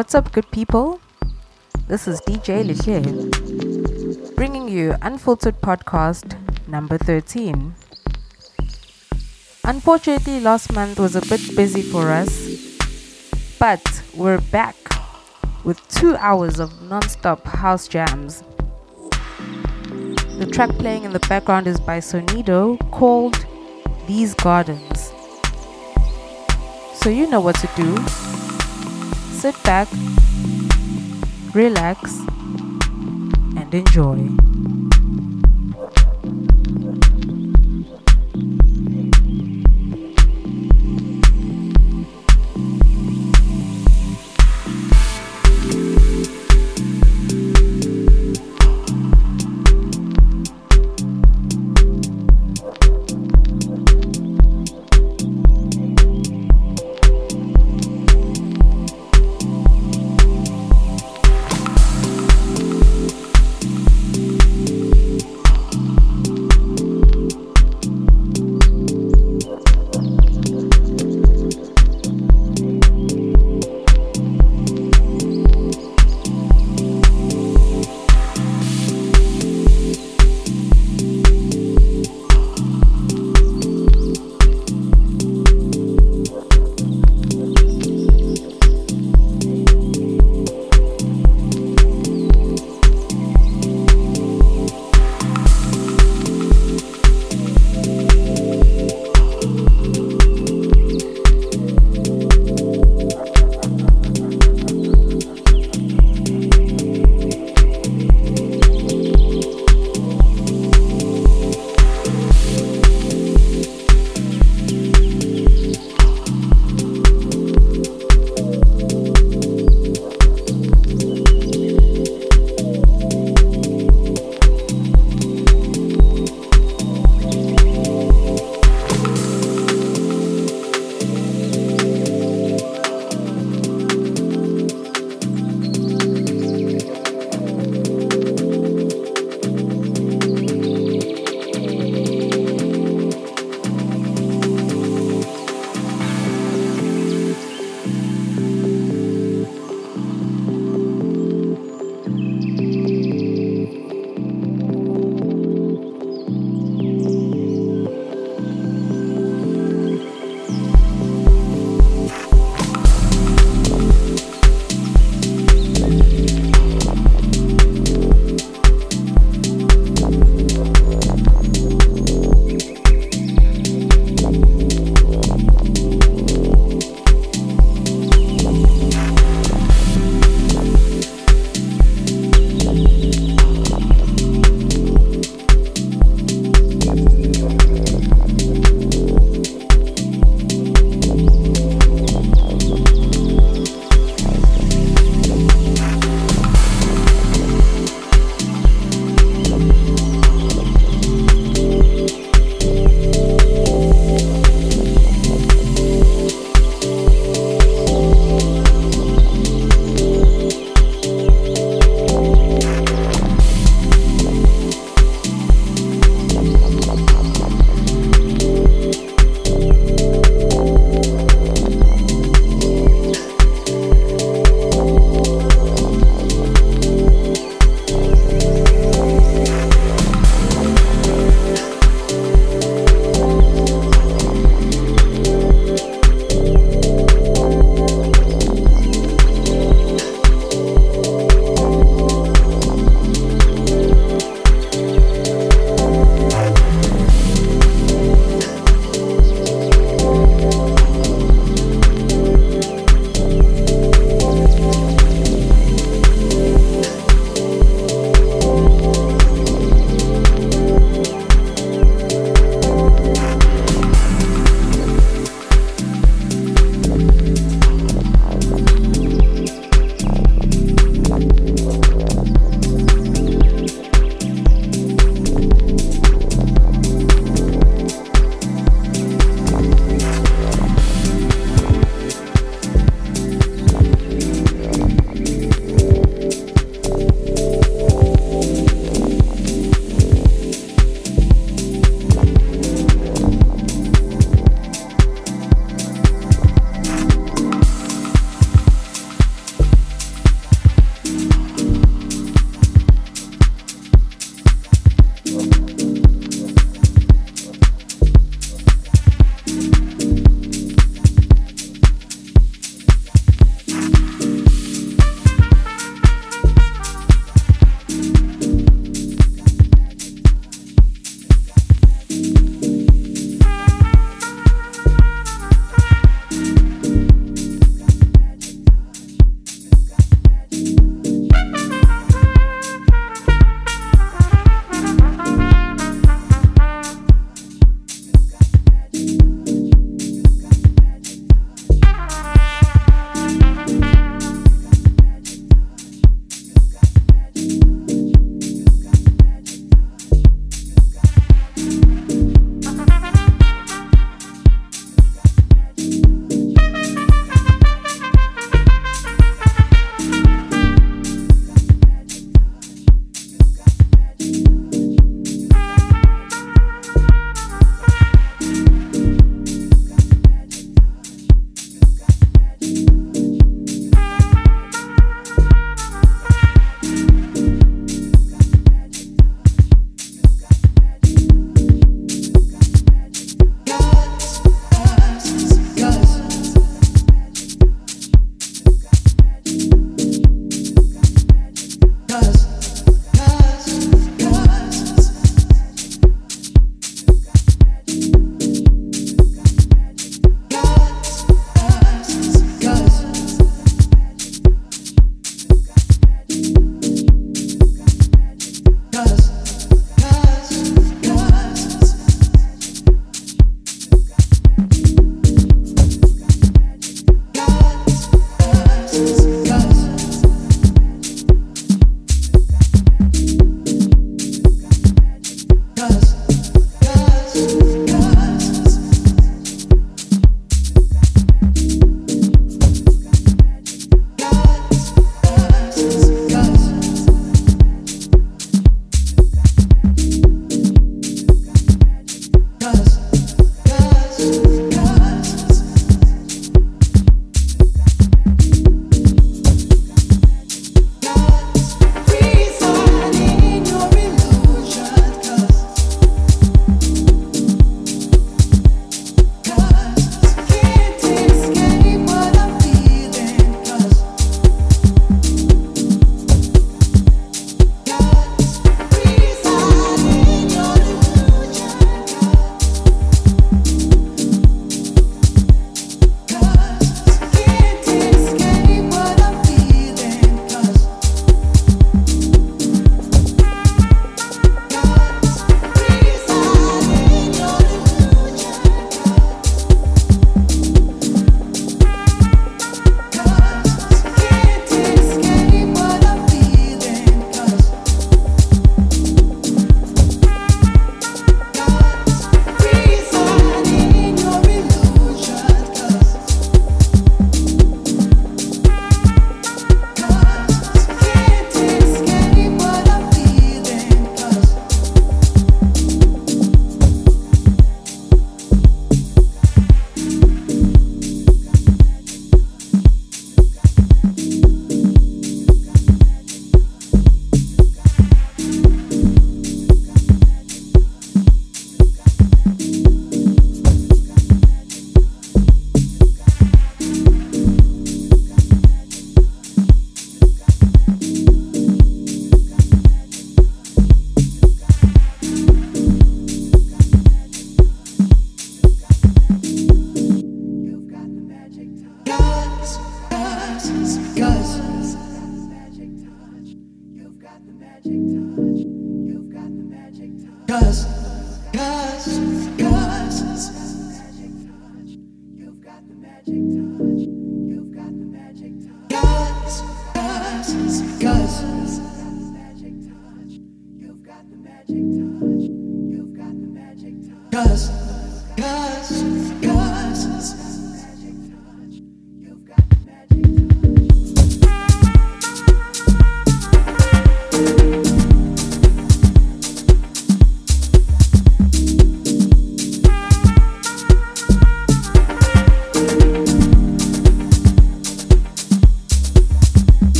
What's up, good people? This is DJ Lihle, bringing you Unfiltered Podcast number 13. Unfortunately, last month was a bit busy for us, but we're back with two hours of non stop house jams. The track playing in the background is by Sonido called These Gardens. So you know what to do. Sit back, relax, and enjoy.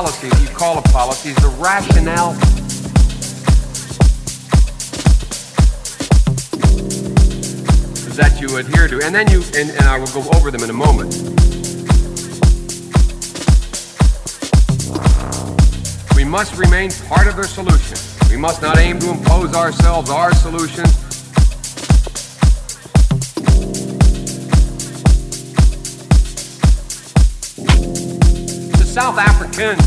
Policy you call a policy is the rationale that you adhere to. And then you, and, and I will go over them in a moment. We must remain part of their solution. We must not aim to impose ourselves, our solutions. South Africans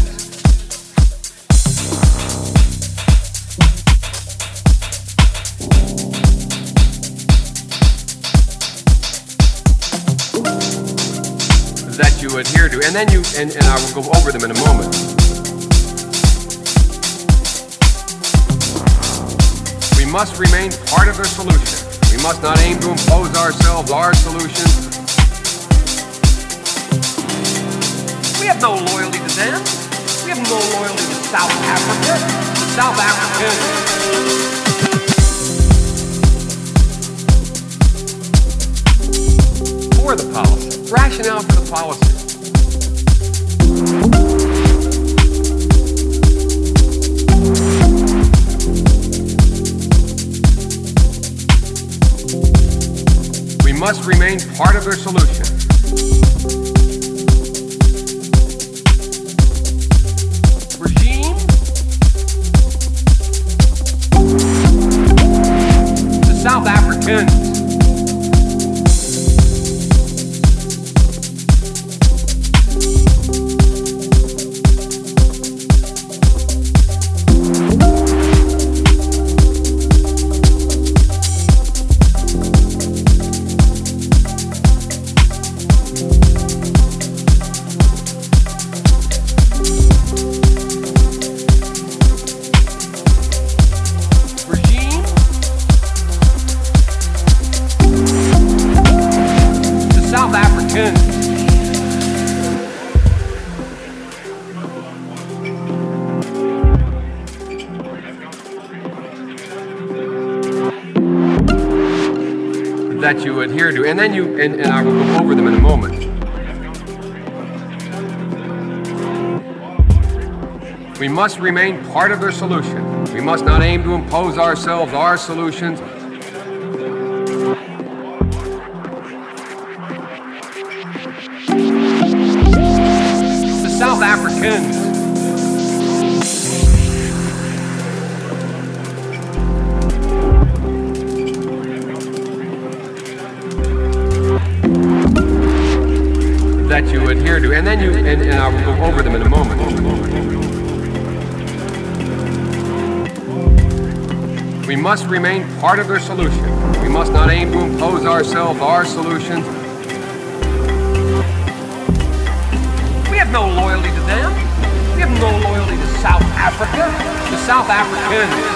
that you adhere to. And then you, and, and I will go over them in a moment. We must remain part of their solution. We must not aim to impose ourselves, our solutions. Have no loyalty to them. We have no loyalty to South Africa. South Africans. for the policy, rationale for the policy. We must remain part of their solution. And then you, and, and I will go over them in a moment. We must remain part of their solution. We must not aim to impose ourselves, our solutions. Will go over them in a moment. We must remain part of their solution. We must not aim to impose ourselves, our solutions. We have no loyalty to them. We have no loyalty to South Africa, the South Africans.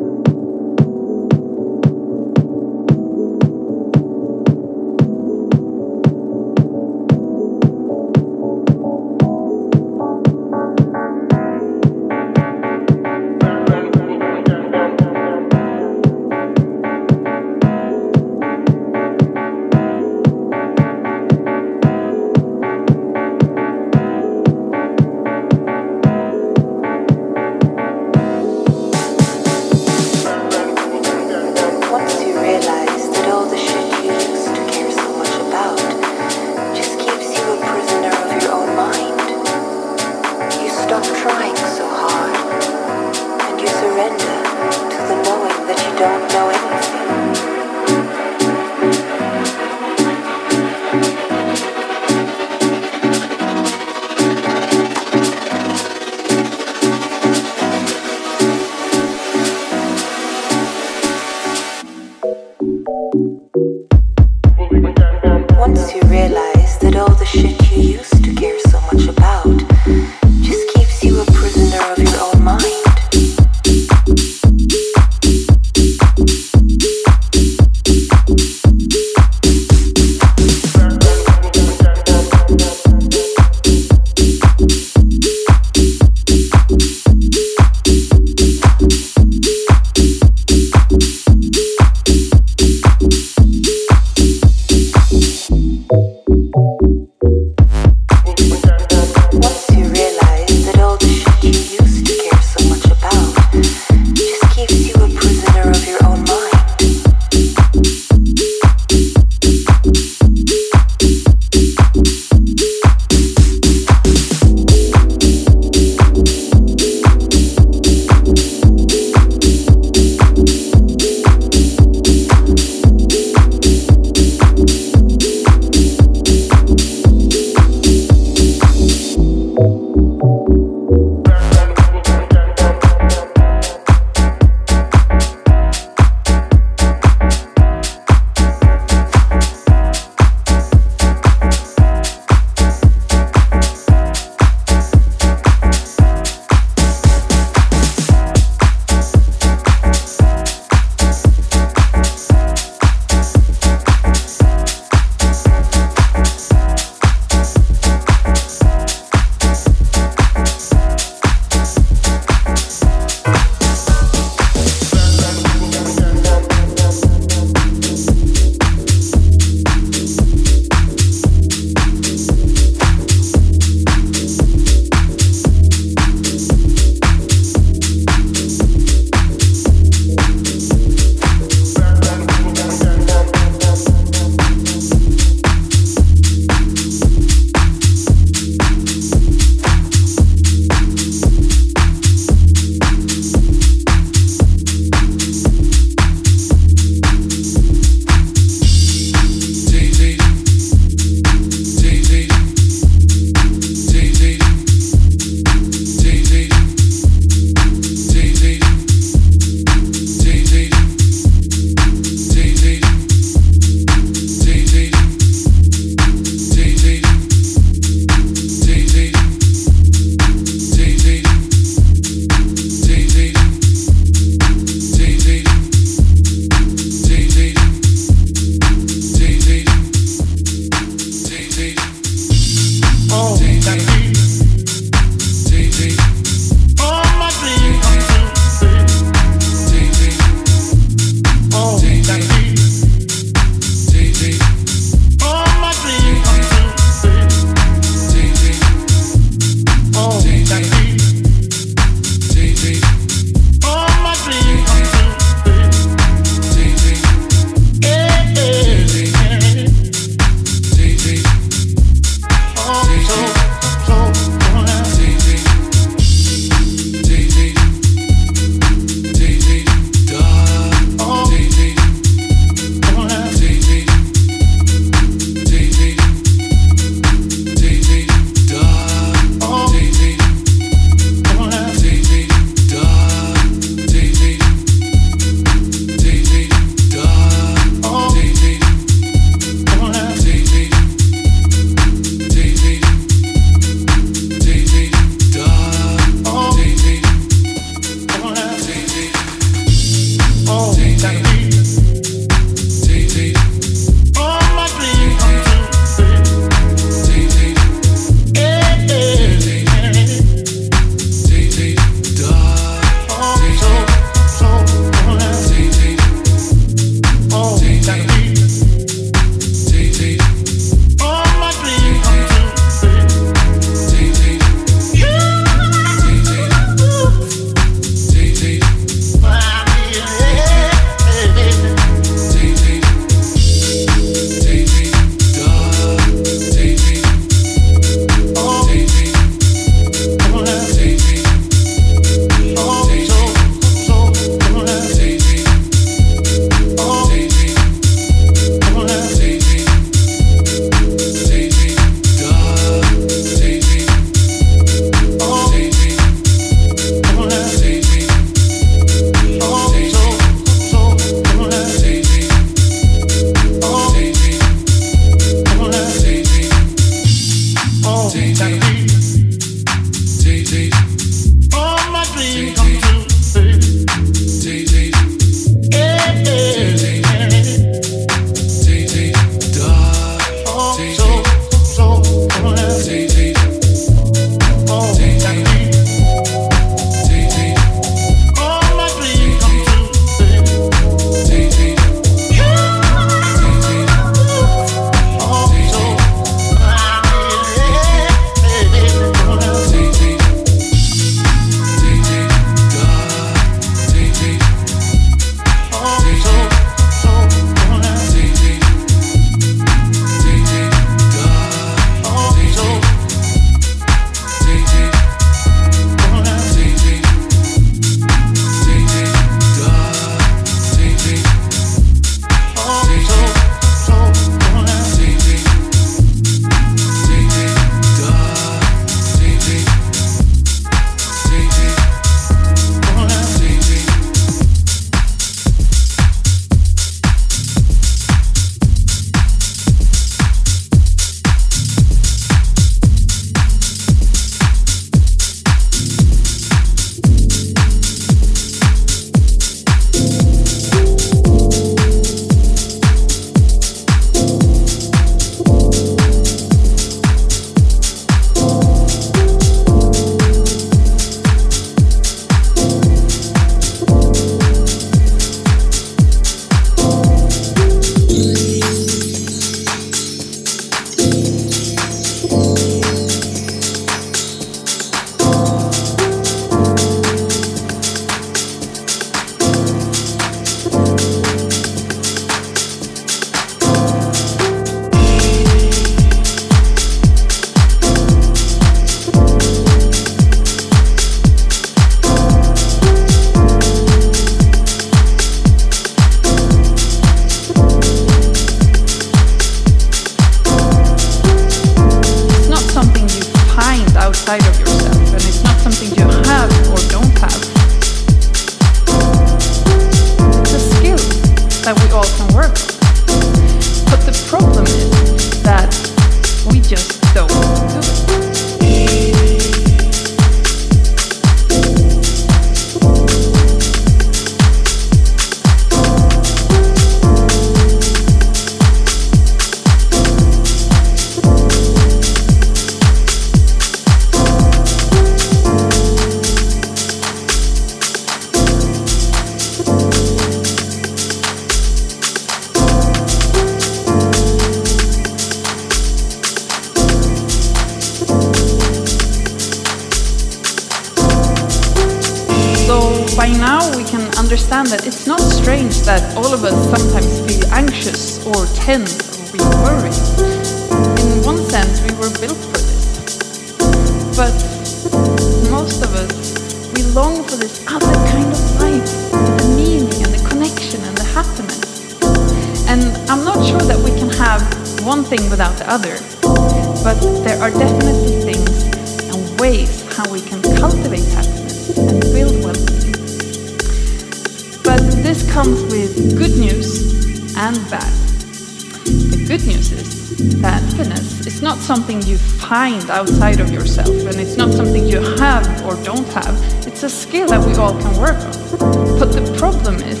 find outside of yourself. And it's not something you have or don't have, it's a skill that we all can work on. But the problem is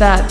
that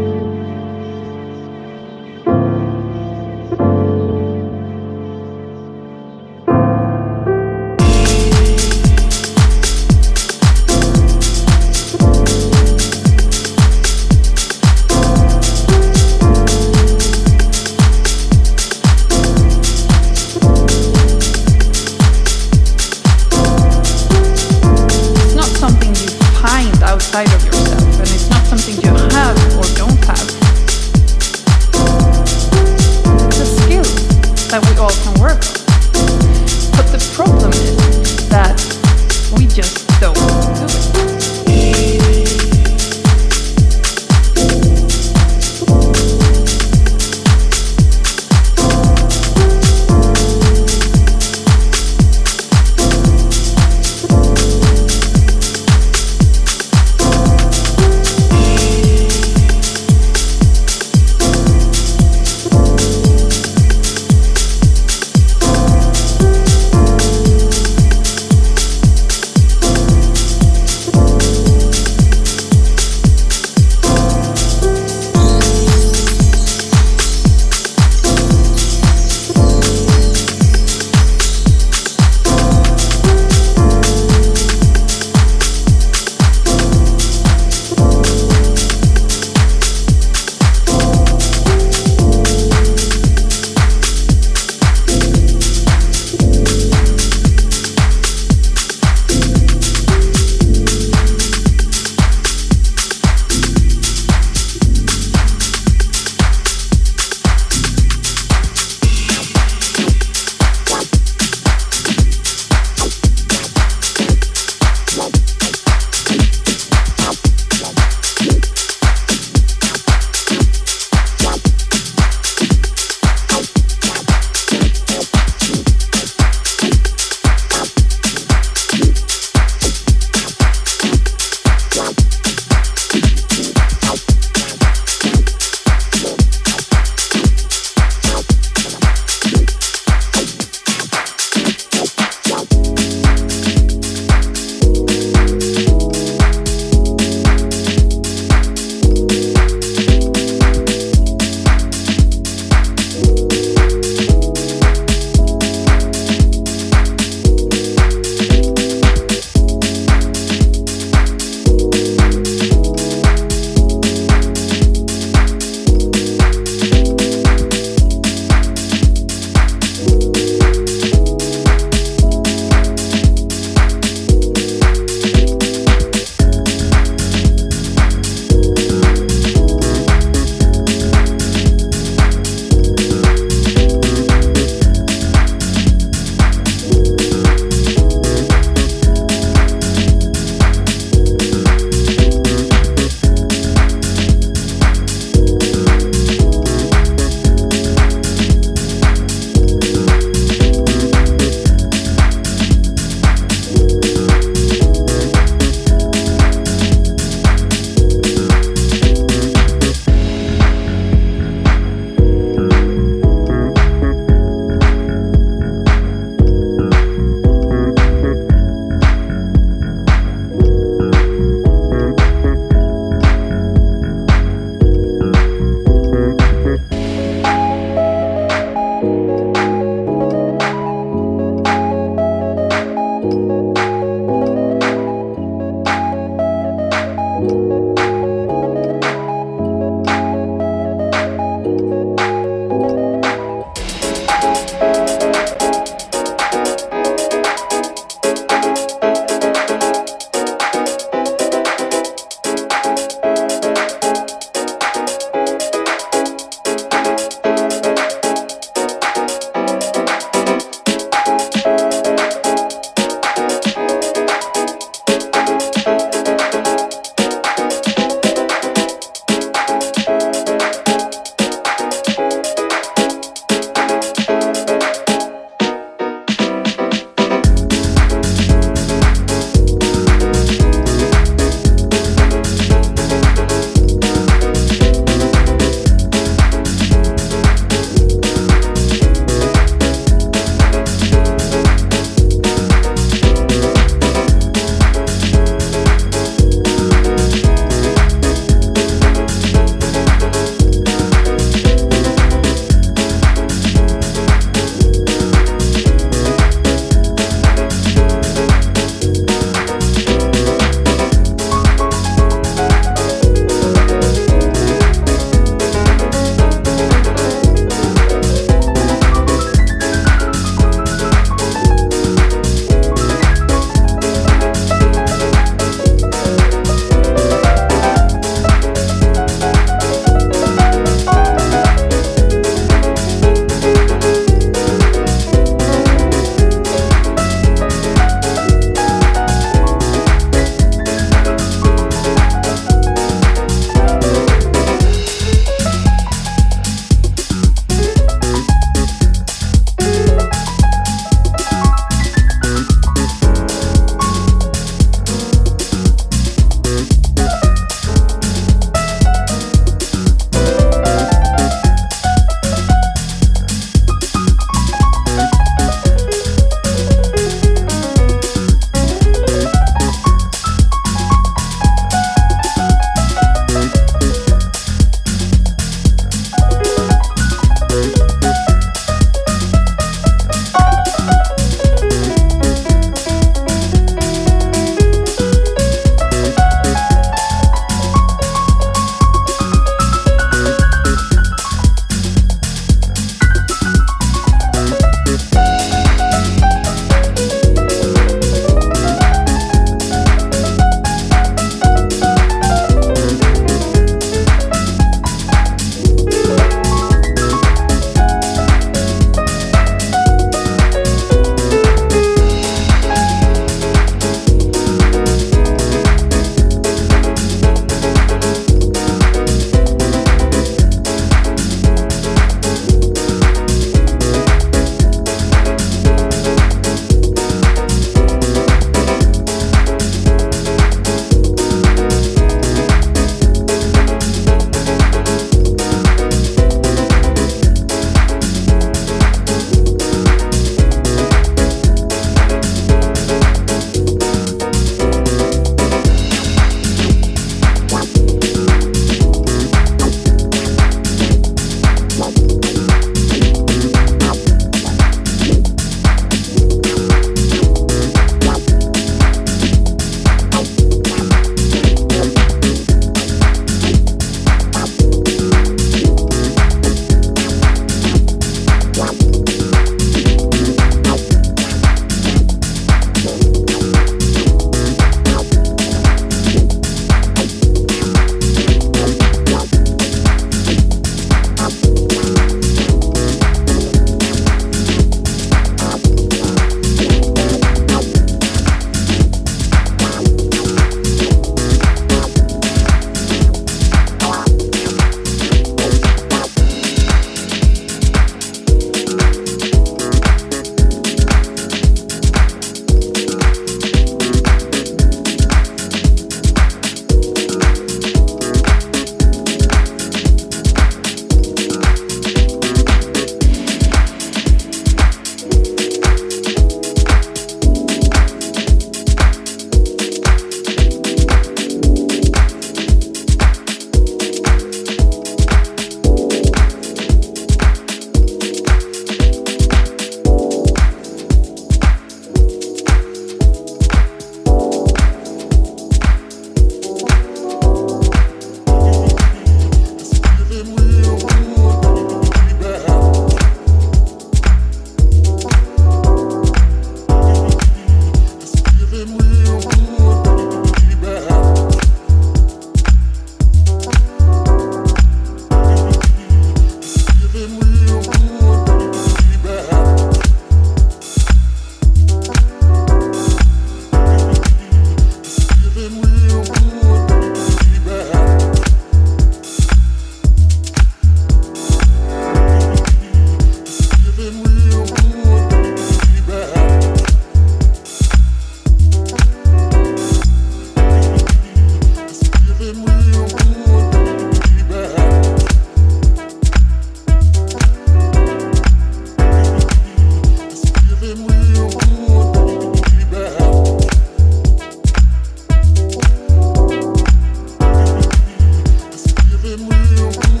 you.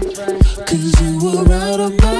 Cause you were out of my